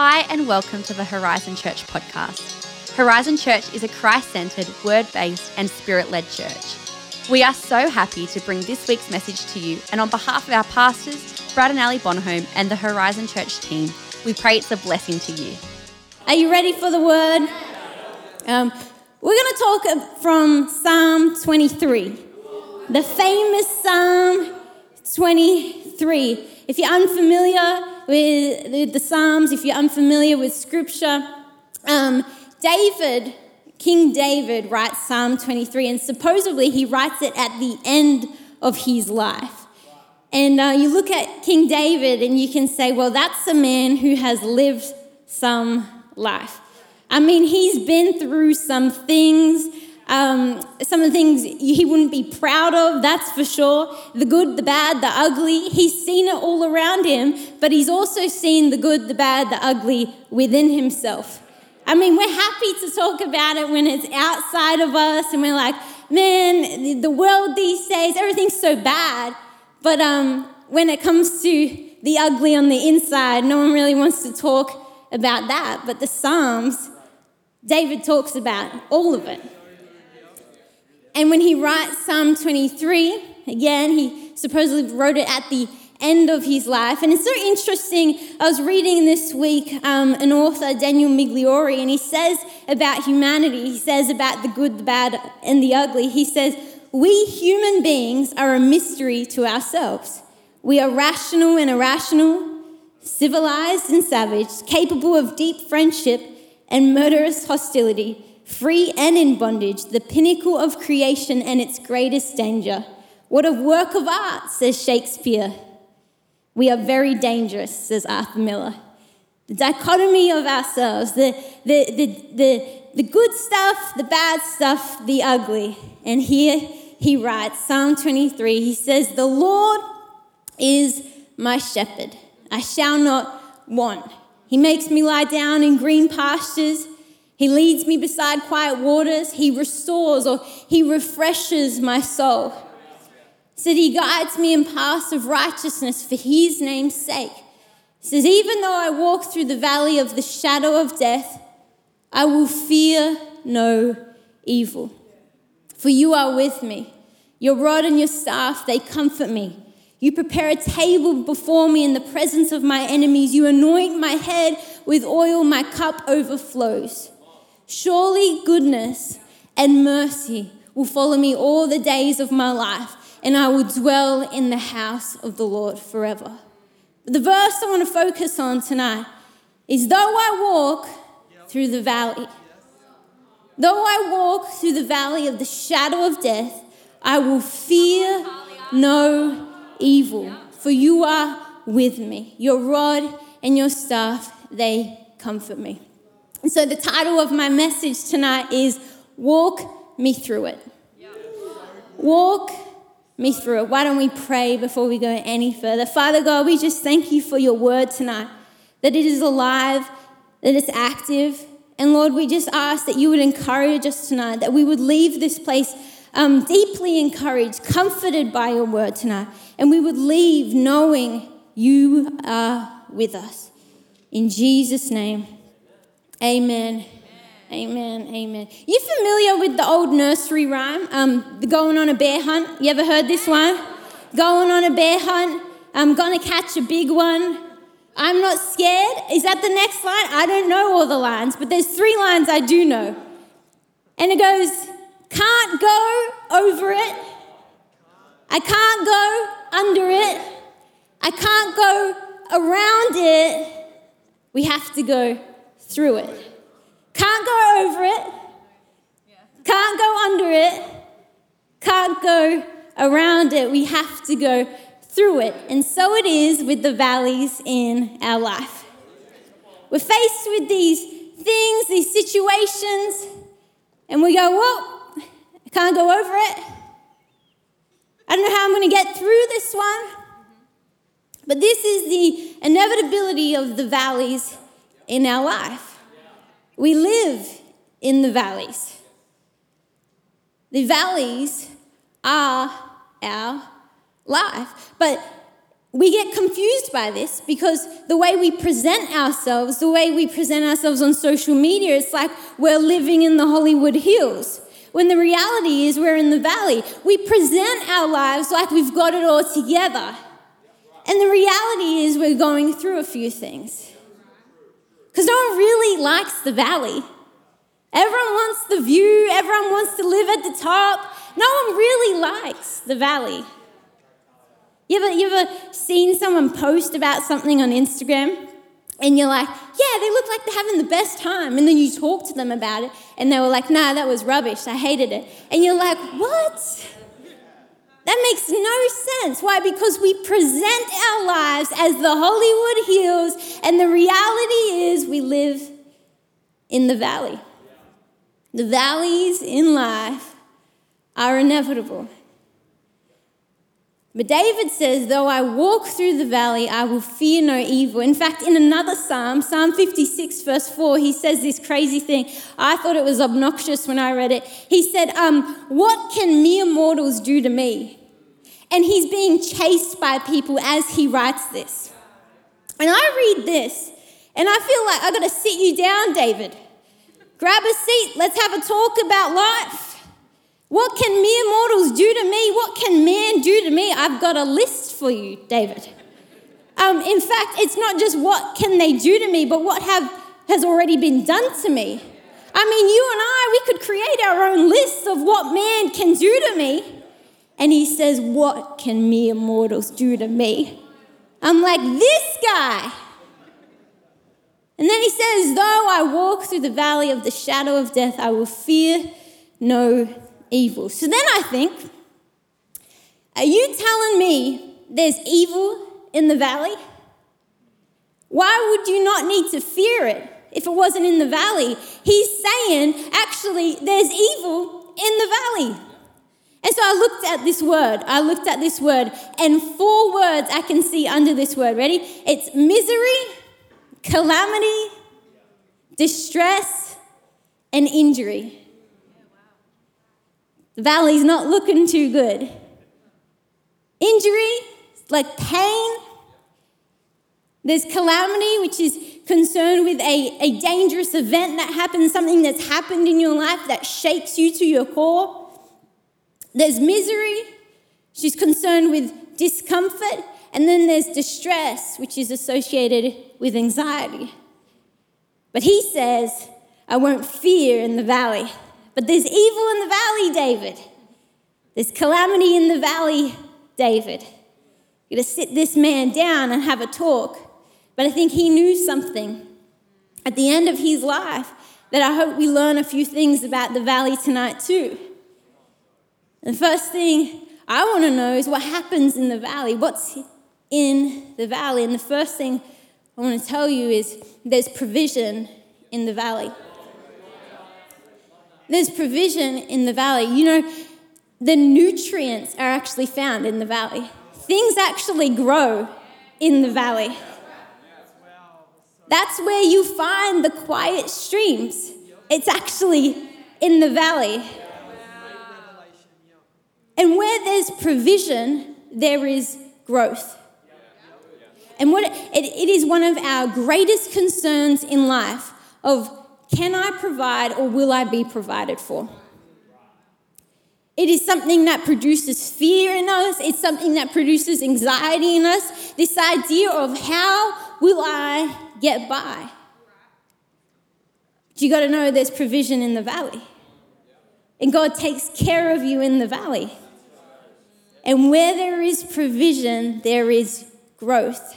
Hi, and welcome to the Horizon Church podcast. Horizon Church is a Christ centered, word based, and spirit led church. We are so happy to bring this week's message to you, and on behalf of our pastors, Brad and Ali Bonholm, and the Horizon Church team, we pray it's a blessing to you. Are you ready for the word? Um, we're going to talk from Psalm 23, the famous Psalm 23. If you're unfamiliar with the Psalms, if you're unfamiliar with Scripture, um, David, King David, writes Psalm 23, and supposedly he writes it at the end of his life. And uh, you look at King David and you can say, well, that's a man who has lived some life. I mean, he's been through some things, um, some of the things he wouldn't be proud of, that's for sure. The good, the bad, the ugly. He's seen it all around him, but he's also seen the good, the bad, the ugly within himself. I mean, we're happy to talk about it when it's outside of us and we're like, man, the world these days, everything's so bad. But um, when it comes to the ugly on the inside, no one really wants to talk about that. But the Psalms, David talks about all of it. And when he writes Psalm 23, again, he supposedly wrote it at the end of his life. And it's so interesting. I was reading this week um, an author, Daniel Migliore, and he says about humanity, he says about the good, the bad, and the ugly. He says, We human beings are a mystery to ourselves. We are rational and irrational, civilized and savage, capable of deep friendship and murderous hostility, free and in bondage, the pinnacle of creation and its greatest danger. What a work of art, says Shakespeare. We are very dangerous, says Arthur Miller. The dichotomy of ourselves, the, the, the, the, the good stuff, the bad stuff, the ugly. And here he writes, Psalm 23, he says, The Lord is my shepherd. I shall not want. He makes me lie down in green pastures. He leads me beside quiet waters. He restores or he refreshes my soul. He said he guides me in paths of righteousness for his name's sake. He says, even though I walk through the valley of the shadow of death, I will fear no evil. For you are with me. Your rod and your staff, they comfort me. You prepare a table before me in the presence of my enemies. You anoint my head with oil, my cup overflows. Surely goodness and mercy will follow me all the days of my life, and I will dwell in the house of the Lord forever. The verse I want to focus on tonight is though I walk through the valley, though I walk through the valley of the shadow of death, I will fear no evil, for you are with me. Your rod and your staff, they comfort me. So the title of my message tonight is Walk Me Through It. Walk me through it. Why don't we pray before we go any further? Father God, we just thank you for your word tonight, that it is alive, that it's active. And Lord, we just ask that you would encourage us tonight, that we would leave this place um, deeply encouraged, comforted by your word tonight, and we would leave knowing you are with us. In Jesus' name, amen. Amen. Amen. You familiar with the old nursery rhyme, um, going on a bear hunt? You ever heard this one? Going on a bear hunt. I'm gonna catch a big one. I'm not scared. Is that the next line? I don't know all the lines, but there's three lines I do know. And it goes, can't go over it. I can't go under it. I can't go around it. We have to go through it. Can't go over it. Can't go under it. Can't go around it. We have to go through it. And so it is with the valleys in our life. We're faced with these things, these situations, and we go, Well, I can't go over it. I don't know how I'm going to get through this one. But this is the inevitability of the valleys in our life. We live in the valleys. The valleys are our life. But we get confused by this because the way we present ourselves, the way we present ourselves on social media, it's like we're living in the Hollywood Hills. When the reality is we're in the valley. We present our lives like we've got it all together. And the reality is we're going through a few things. Because no one really likes the valley. Everyone wants the view, everyone wants to live at the top. No one really likes the valley. You ever, you ever seen someone post about something on Instagram and you're like, yeah, they look like they're having the best time. And then you talk to them about it and they were like, nah, that was rubbish. I hated it. And you're like, what? That makes no sense. Why? Because we present our lives as the Hollywood Hills, and the reality is we live in the valley. The valleys in life are inevitable. But David says, Though I walk through the valley, I will fear no evil. In fact, in another psalm, Psalm 56, verse 4, he says this crazy thing. I thought it was obnoxious when I read it. He said, um, What can mere mortals do to me? And he's being chased by people as he writes this. And I read this, and I feel like I've got to sit you down, David. Grab a seat, let's have a talk about life. What can mere mortals do to me? What can man do to me? I've got a list for you, David. Um, in fact, it's not just what can they do to me, but what have, has already been done to me. I mean, you and I, we could create our own list of what man can do to me. And he says, What can mere mortals do to me? I'm like, This guy. And then he says, Though I walk through the valley of the shadow of death, I will fear no evil. So then I think, are you telling me there's evil in the valley? Why would you not need to fear it if it wasn't in the valley? He's saying, actually, there's evil in the valley. And so I looked at this word. I looked at this word, and four words I can see under this word. Ready? It's misery, calamity, distress, and injury. The valley's not looking too good. Injury, like pain. There's calamity, which is concerned with a, a dangerous event that happens, something that's happened in your life that shakes you to your core. There's misery, she's concerned with discomfort. And then there's distress, which is associated with anxiety. But he says, I won't fear in the valley. But there's evil in the valley, David. There's calamity in the valley, David. You're going to sit this man down and have a talk. But I think he knew something at the end of his life that I hope we learn a few things about the valley tonight, too. the first thing I want to know is what happens in the valley. What's in the valley? And the first thing I want to tell you is there's provision in the valley. There's provision in the valley. You know, the nutrients are actually found in the valley. Things actually grow in the valley. That's where you find the quiet streams. It's actually in the valley. And where there's provision, there is growth. And what it, it is one of our greatest concerns in life of can I provide or will I be provided for? It is something that produces fear in us. It's something that produces anxiety in us. This idea of how will I get by? But you got to know there's provision in the valley. And God takes care of you in the valley. And where there is provision, there is growth.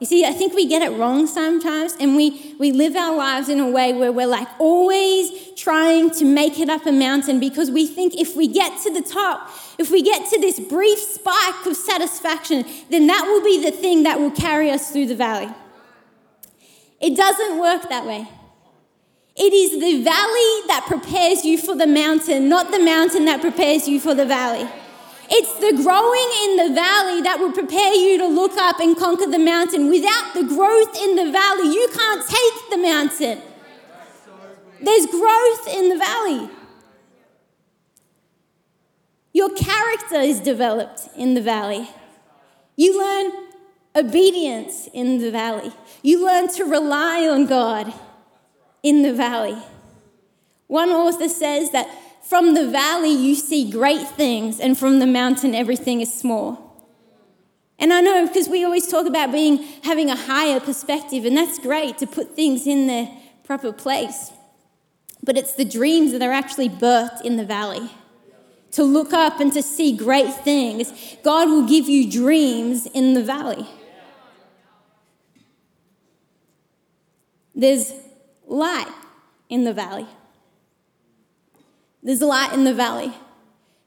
You see, I think we get it wrong sometimes, and we, we live our lives in a way where we're like always trying to make it up a mountain because we think if we get to the top, if we get to this brief spike of satisfaction, then that will be the thing that will carry us through the valley. It doesn't work that way. It is the valley that prepares you for the mountain, not the mountain that prepares you for the valley. It's the growing in the valley that will prepare you to look up and conquer the mountain. Without the growth in the valley, you can't take the mountain. There's growth in the valley. Your character is developed in the valley. You learn obedience in the valley. You learn to rely on God in the valley. One author says that from the valley you see great things, and from the mountain everything is small. And I know because we always talk about being having a higher perspective, and that's great to put things in their proper place. But it's the dreams that are actually birthed in the valley. To look up and to see great things. God will give you dreams in the valley. There's light in the valley. There's a light in the valley.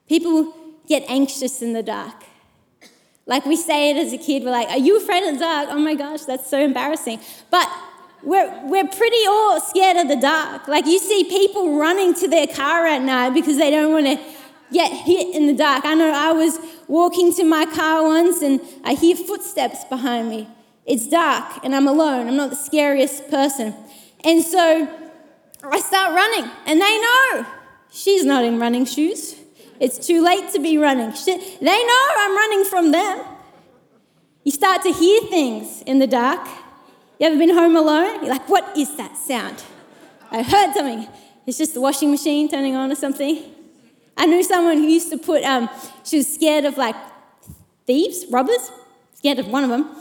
People get anxious in the dark. Like we say it as a kid, we're like, Are you afraid of the dark? Oh my gosh, that's so embarrassing. But we're, we're pretty all scared of the dark. Like you see people running to their car at night because they don't want to get hit in the dark. I know I was walking to my car once and I hear footsteps behind me. It's dark and I'm alone. I'm not the scariest person. And so I start running and they know she's not in running shoes. It's too late to be running. They know I'm running from them. You start to hear things in the dark. You ever been home alone? You're like, what is that sound? I heard something. It's just the washing machine turning on or something. I knew someone who used to put, um, she was scared of like thieves, robbers, scared of one of them.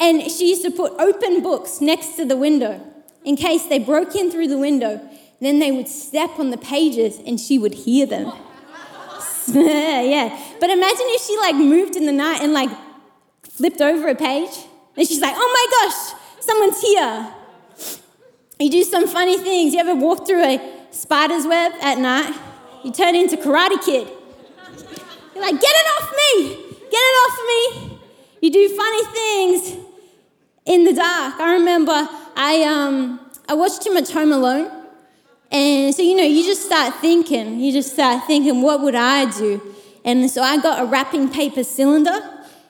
And she used to put open books next to the window in case they broke in through the window. Then they would step on the pages and she would hear them. yeah. But imagine if she like moved in the night and like flipped over a page. And she's like, oh my gosh, someone's here. You do some funny things. You ever walk through a spider's web at night? You turn into Karate Kid. You're like, get it off me! Get it off me! You do funny things in the dark. I remember I, um, I watched too much Home Alone. And so, you know, you just start thinking, you just start thinking, what would I do? And so I got a wrapping paper cylinder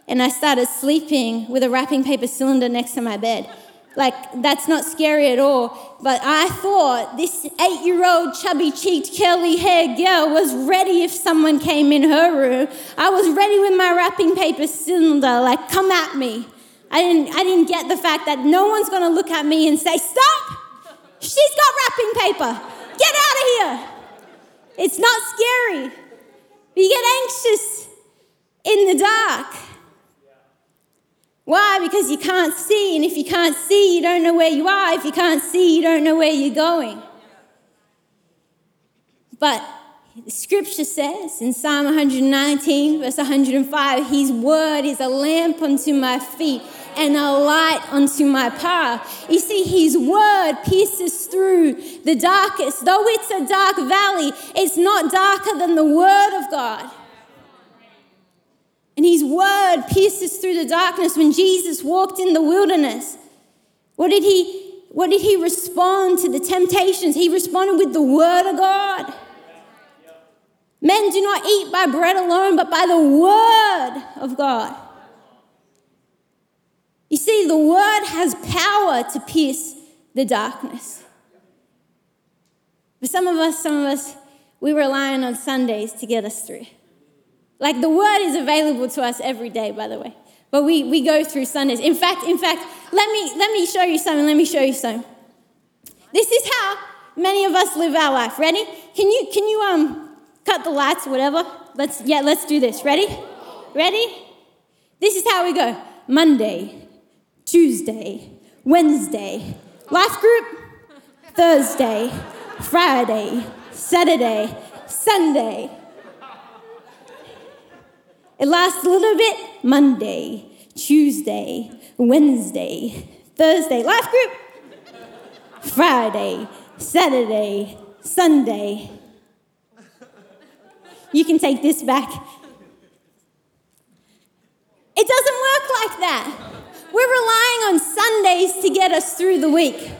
and I started sleeping with a wrapping paper cylinder next to my bed. Like, that's not scary at all. But I thought this eight year old chubby cheeked curly haired girl was ready if someone came in her room. I was ready with my wrapping paper cylinder, like, come at me. I didn't, I didn't get the fact that no one's gonna look at me and say, stop! She's got wrapping paper. Get out of here. It's not scary. But you get anxious in the dark. Why? Because you can't see. And if you can't see, you don't know where you are. If you can't see, you don't know where you're going. But the scripture says in Psalm 119, verse 105, His word is a lamp unto my feet and a light unto my path. You see, His word pierces through the darkest. Though it's a dark valley, it's not darker than the word of God. And His word pierces through the darkness. When Jesus walked in the wilderness, what did He? What did he respond to the temptations? He responded with the word of God. Men do not eat by bread alone, but by the word of God. You see, the word has power to pierce the darkness. For some of us, some of us, we rely on Sundays to get us through. Like the word is available to us every day, by the way. But we, we go through Sundays. In fact, in fact, let me let me show you something. Let me show you something. This is how many of us live our life. Ready? Can you can you um cut the lights, whatever? Let's yeah, let's do this. Ready? Ready? This is how we go. Monday, Tuesday, Wednesday, life group, Thursday, Friday, Saturday, Sunday. It lasts a little bit Monday, Tuesday, Wednesday, Thursday, life group, Friday, Saturday, Sunday. You can take this back. It doesn't work like that. We're relying on Sundays to get us through the week.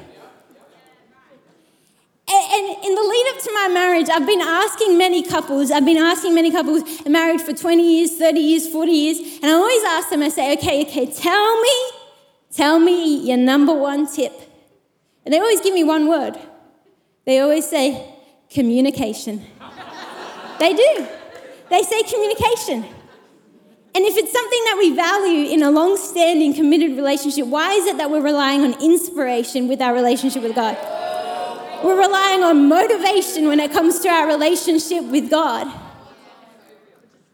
And in the lead up to my marriage, I've been asking many couples, I've been asking many couples married for 20 years, 30 years, 40 years, and I always ask them, I say, okay, okay, tell me, tell me your number one tip. And they always give me one word. They always say, communication. They do. They say communication. And if it's something that we value in a long standing, committed relationship, why is it that we're relying on inspiration with our relationship with God? We're relying on motivation when it comes to our relationship with God.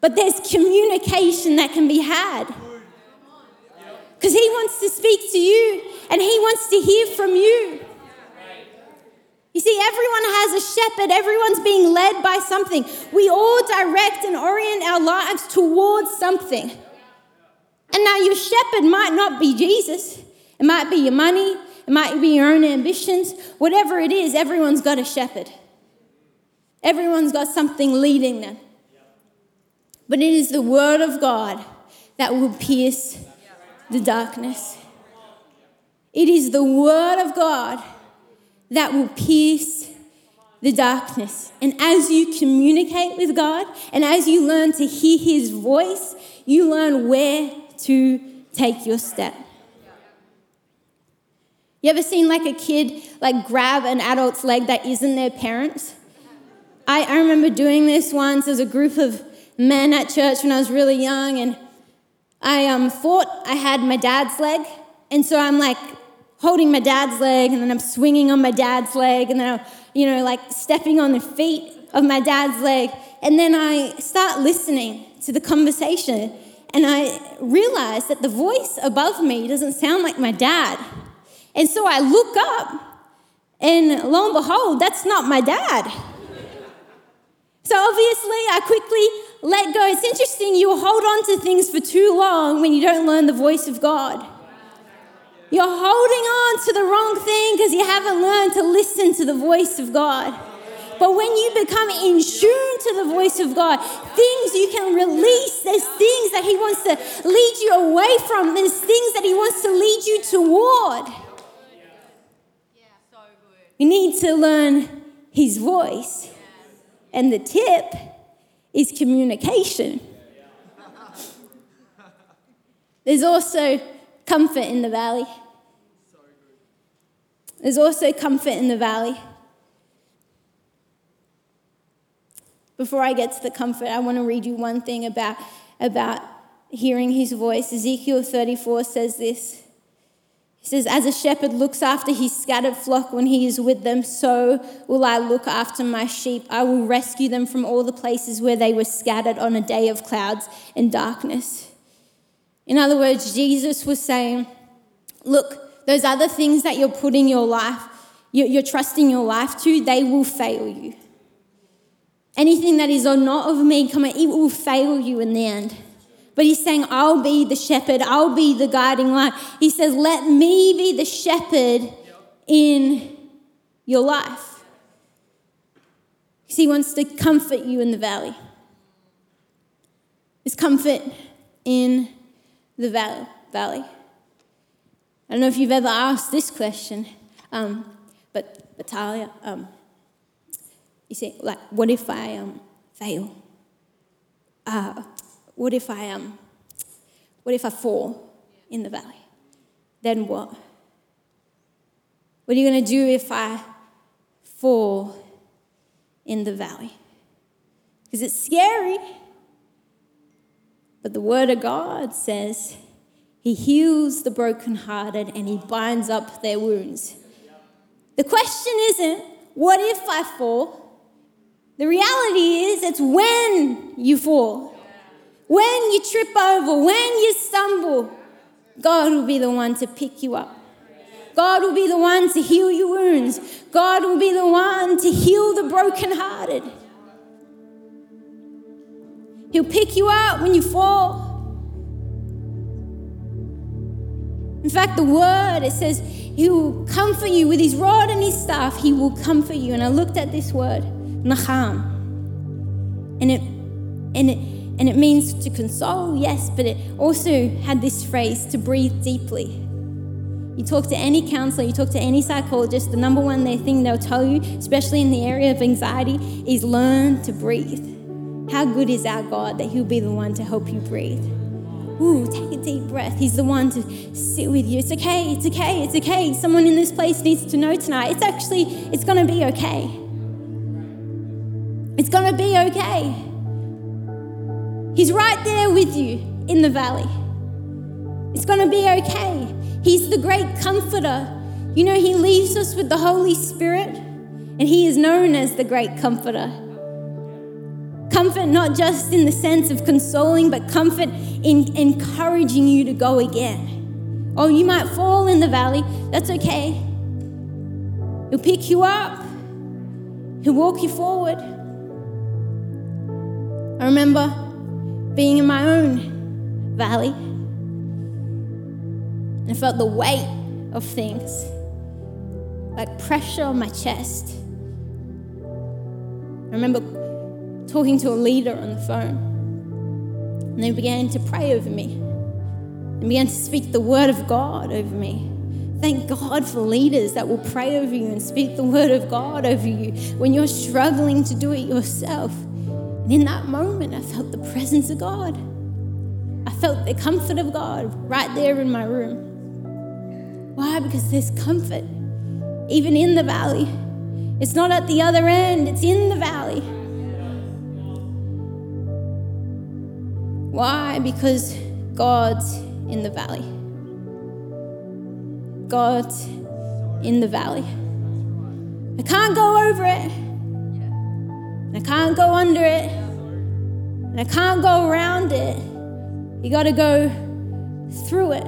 But there's communication that can be had. Because He wants to speak to you and He wants to hear from you. You see, everyone has a shepherd, everyone's being led by something. We all direct and orient our lives towards something. And now, your shepherd might not be Jesus, it might be your money, it might be your own ambitions. Whatever it is, everyone's got a shepherd. Everyone's got something leading them. But it is the word of God that will pierce the darkness. It is the word of God that will pierce the darkness. And as you communicate with God and as you learn to hear His voice, you learn where to take your step. You ever seen like a kid like grab an adult's leg that isn't their parents? I, I remember doing this once as a group of men at church when I was really young, and I um, thought I had my dad's leg, and so I'm like holding my dad's leg, and then I'm swinging on my dad's leg, and then I'm, you know, like stepping on the feet of my dad's leg. And then I start listening to the conversation, and I realize that the voice above me doesn't sound like my dad. And so I look up, and lo and behold, that's not my dad. So obviously, I quickly let go. It's interesting, you hold on to things for too long when you don't learn the voice of God. You're holding on to the wrong thing because you haven't learned to listen to the voice of God. But when you become in tune to the voice of God, things you can release, there's things that He wants to lead you away from, there's things that He wants to lead you toward. You need to learn His voice. And the tip is communication. There's also comfort in the valley. There's also comfort in the valley. Before I get to the comfort, I want to read you one thing about, about hearing his voice. Ezekiel 34 says this. He says, As a shepherd looks after his scattered flock when he is with them, so will I look after my sheep. I will rescue them from all the places where they were scattered on a day of clouds and darkness. In other words, Jesus was saying, Look, those other things that you're putting your life, you're trusting your life to, they will fail you. Anything that is or not of me, come on, it will fail you in the end. But he's saying, I'll be the shepherd, I'll be the guiding light. He says, Let me be the shepherd in your life. Because he wants to comfort you in the valley. There's comfort in the valley. I don't know if you've ever asked this question, um, but, but Thalia, um, you say, like, what if I um, fail? Uh, what if I um, what if I fall in the valley? Then what? What are you going to do if I fall in the valley? Because it's scary. But the Word of God says he heals the brokenhearted and he binds up their wounds. The question isn't, what if I fall? The reality is, it's when you fall. When you trip over, when you stumble, God will be the one to pick you up. God will be the one to heal your wounds. God will be the one to heal the brokenhearted. He'll pick you up when you fall. In fact, the word, it says, He will comfort you with His rod and His staff. He will comfort you. And I looked at this word, nacham. And it, and it, and it means to console, yes, but it also had this phrase, to breathe deeply. You talk to any counselor, you talk to any psychologist, the number one thing they'll tell you, especially in the area of anxiety, is learn to breathe. How good is our God that He'll be the one to help you breathe? Ooh, take a deep breath. He's the one to sit with you. It's okay, it's okay, it's okay. Someone in this place needs to know tonight. It's actually, it's gonna be okay. It's gonna be okay. He's right there with you in the valley. It's to be okay. He's the great comforter. You know, He leaves us with the Holy Spirit, and He is known as the great comforter. Comfort not just in the sense of consoling, but comfort in encouraging you to go again. Oh, you might fall in the valley. That's okay. He'll pick you up, He'll walk you forward. I remember being in my own valley, and I felt the weight of things like pressure on my chest. I remember talking to a leader on the phone. And they began to pray over me. and began to speak the word of God over me. Thank God for leaders that will pray over you and speak the word of God over you when you're struggling to do it yourself. And in that moment, I felt the presence of God. I felt the comfort of God right there in my room. Why? Because there's comfort, even in the valley. It's not at the other end, it's in the valley. Why? Because God's in the valley. God's in the valley. I can't go over it. I can't go under it. And I can't go around it. You got to go through it.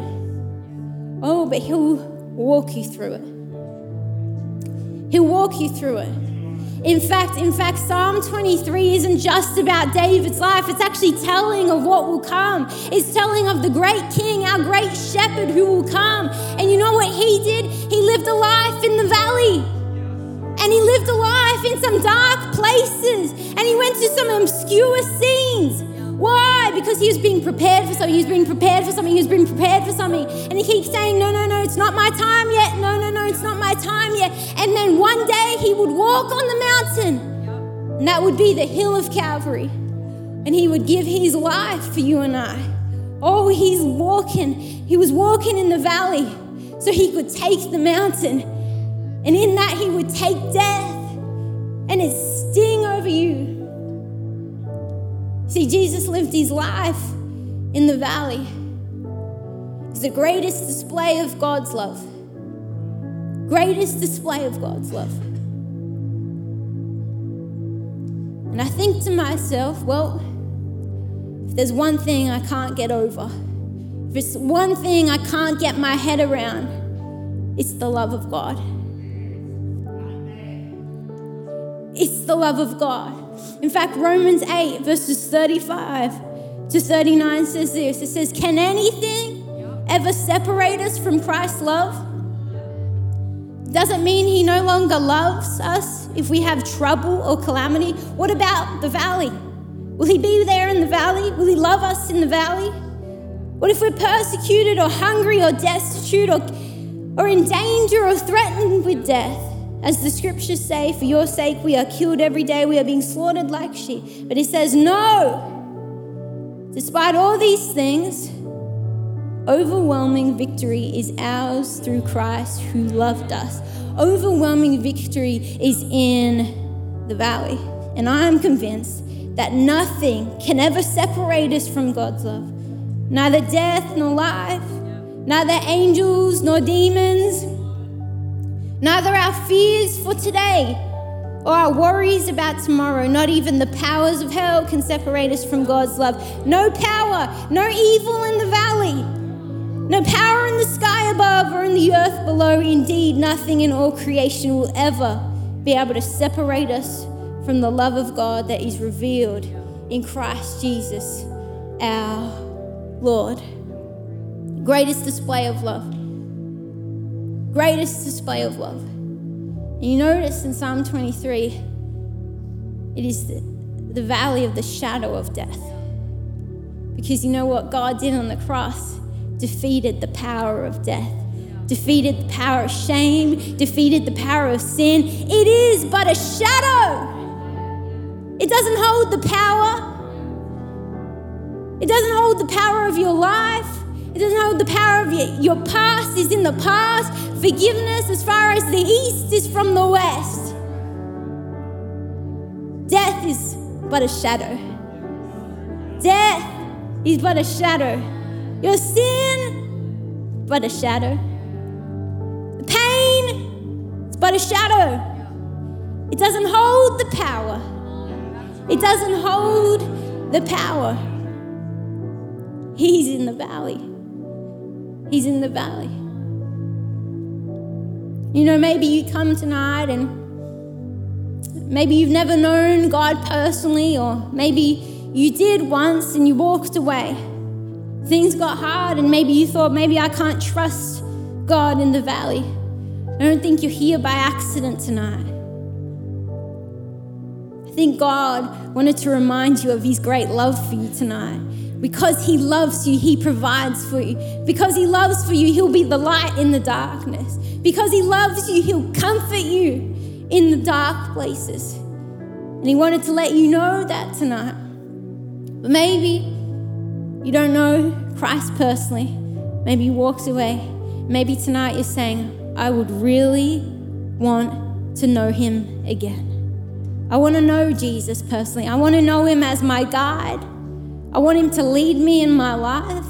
Oh, but He'll walk you through it. He'll walk you through it. In fact, in fact, Psalm 23 isn't just about David's life. It's actually telling of what will come. It's telling of the great king, our great shepherd who will come. And you know what he did? He lived a life in the valley. And he lived a life in some dark places. And he went to some obscure scenes. Why? Because he was being prepared for something. He was being prepared for something. He was being prepared for something. And he keeps saying, No, no, no, it's not my time yet. No, no, no, it's not my time yet. And then one day he would walk on the mountain, and that would be the hill of Calvary. And he would give his life for you and I. Oh, he's walking. He was walking in the valley so he could take the mountain. And in that, he would take death and its sting over you. See, Jesus lived his life in the valley. It's the greatest display of God's love. Greatest display of God's love. And I think to myself, well, if there's one thing I can't get over, if it's one thing I can't get my head around, it's the love of God. It's the love of God. In fact, Romans 8, verses 35 to 39 says this it says, Can anything ever separate us from Christ's love? Doesn't mean he no longer loves us if we have trouble or calamity. What about the valley? Will he be there in the valley? Will he love us in the valley? What if we're persecuted or hungry or destitute or, or in danger or threatened with death? As the scriptures say, for your sake we are killed every day, we are being slaughtered like sheep. But he says, no. Despite all these things, overwhelming victory is ours through Christ who loved us. Overwhelming victory is in the valley. And I am convinced that nothing can ever separate us from God's love. Neither death nor life, neither angels nor demons Neither our fears for today or our worries about tomorrow, not even the powers of hell can separate us from God's love. No power, no evil in the valley, no power in the sky above or in the earth below. Indeed, nothing in all creation will ever be able to separate us from the love of God that is revealed in Christ Jesus, our Lord. Greatest display of love greatest display of love. And you notice in Psalm 23, it is the, the valley of the shadow of death. Because you know what God did on the cross? Defeated the power of death, defeated the power of shame, defeated the power of sin. It is but a shadow. It doesn't hold the power. It doesn't hold the power of your life. It doesn't hold the power of your, your past is in the past. Forgiveness as far as the east is from the west. Death is but a shadow. Death is but a shadow. Your sin, but a shadow. The pain, it's but a shadow. It doesn't hold the power. It doesn't hold the power. He's in the valley. He's in the valley. You know, maybe you come tonight and maybe you've never known God personally, or maybe you did once and you walked away. Things got hard, and maybe you thought, maybe I can't trust God in the valley. I don't think you're here by accident tonight. Think God wanted to remind you of His great love for you tonight. Because He loves you, He provides for you. Because He loves for you, He'll be the light in the darkness. Because He loves you, He'll comfort you in the dark places. And He wanted to let you know that tonight. But maybe you don't know Christ personally. Maybe you walked away. Maybe tonight you're saying, I would really want to know Him again. I want to know Jesus personally. I want to know Him as my guide. I want Him to lead me in my life.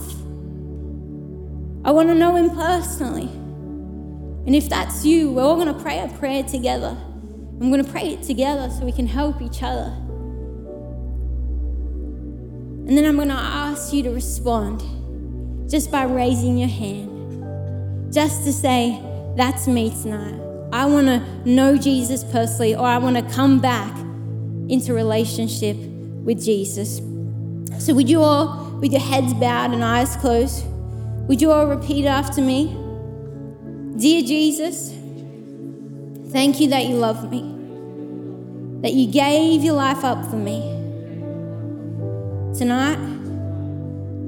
I want to know Him personally. And if that's you, we're all going to pray a prayer together. I'm going to pray it together so we can help each other. And then I'm going to ask you to respond just by raising your hand, just to say, That's me tonight. I want to know Jesus personally, or I want to come back into relationship with Jesus. So, would you all, with your heads bowed and eyes closed, would you all repeat after me? Dear Jesus, thank you that you love me, that you gave your life up for me. Tonight,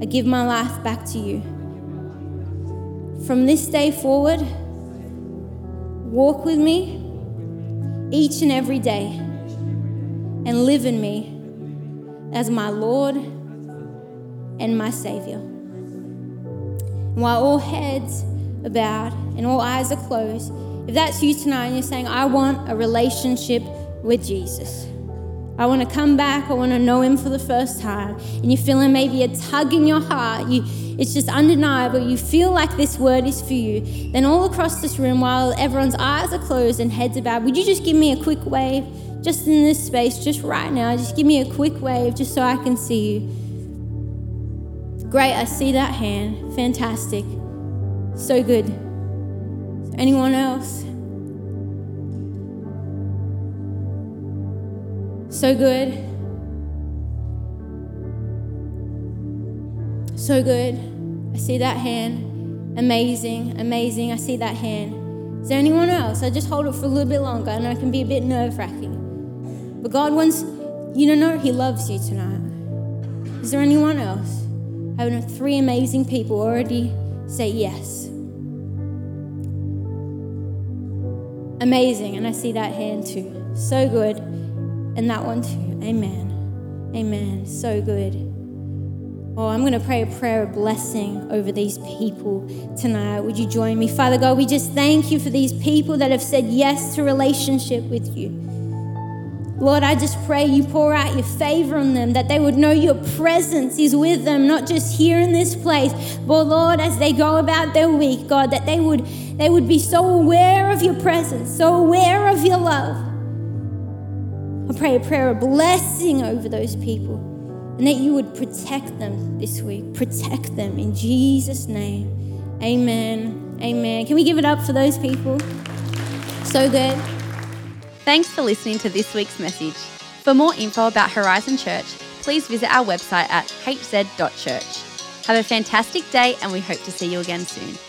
I give my life back to you. From this day forward, walk with me each and every day and live in me as my Lord and my Savior. And while all heads are bowed and all eyes are closed, if that's you tonight and you're saying, I want a relationship with Jesus. I want to come back. I want to know him for the first time. And you're feeling maybe a tug in your heart. You, it's just undeniable. You feel like this word is for you. Then, all across this room, while everyone's eyes are closed and heads are bowed, would you just give me a quick wave? Just in this space, just right now. Just give me a quick wave just so I can see you. Great, I see that hand. Fantastic. So good. Anyone else? So good. So good. I see that hand. Amazing, amazing. I see that hand. Is there anyone else? I just hold it for a little bit longer. I know it can be a bit nerve wracking. But God wants you to know He loves you tonight. Is there anyone else? I have three amazing people already say yes. Amazing. And I see that hand too. So good. And that one too. Amen. Amen. So good. Oh, I'm going to pray a prayer of blessing over these people tonight. Would you join me? Father God, we just thank you for these people that have said yes to relationship with you. Lord, I just pray you pour out your favor on them, that they would know your presence is with them, not just here in this place, but Lord, as they go about their week, God, that they would they would be so aware of your presence, so aware of your love I pray a prayer of blessing over those people and that you would protect them this week. Protect them in Jesus' name. Amen. Amen. Can we give it up for those people? So good. Thanks for listening to this week's message. For more info about Horizon Church, please visit our website at hz.church. Have a fantastic day, and we hope to see you again soon.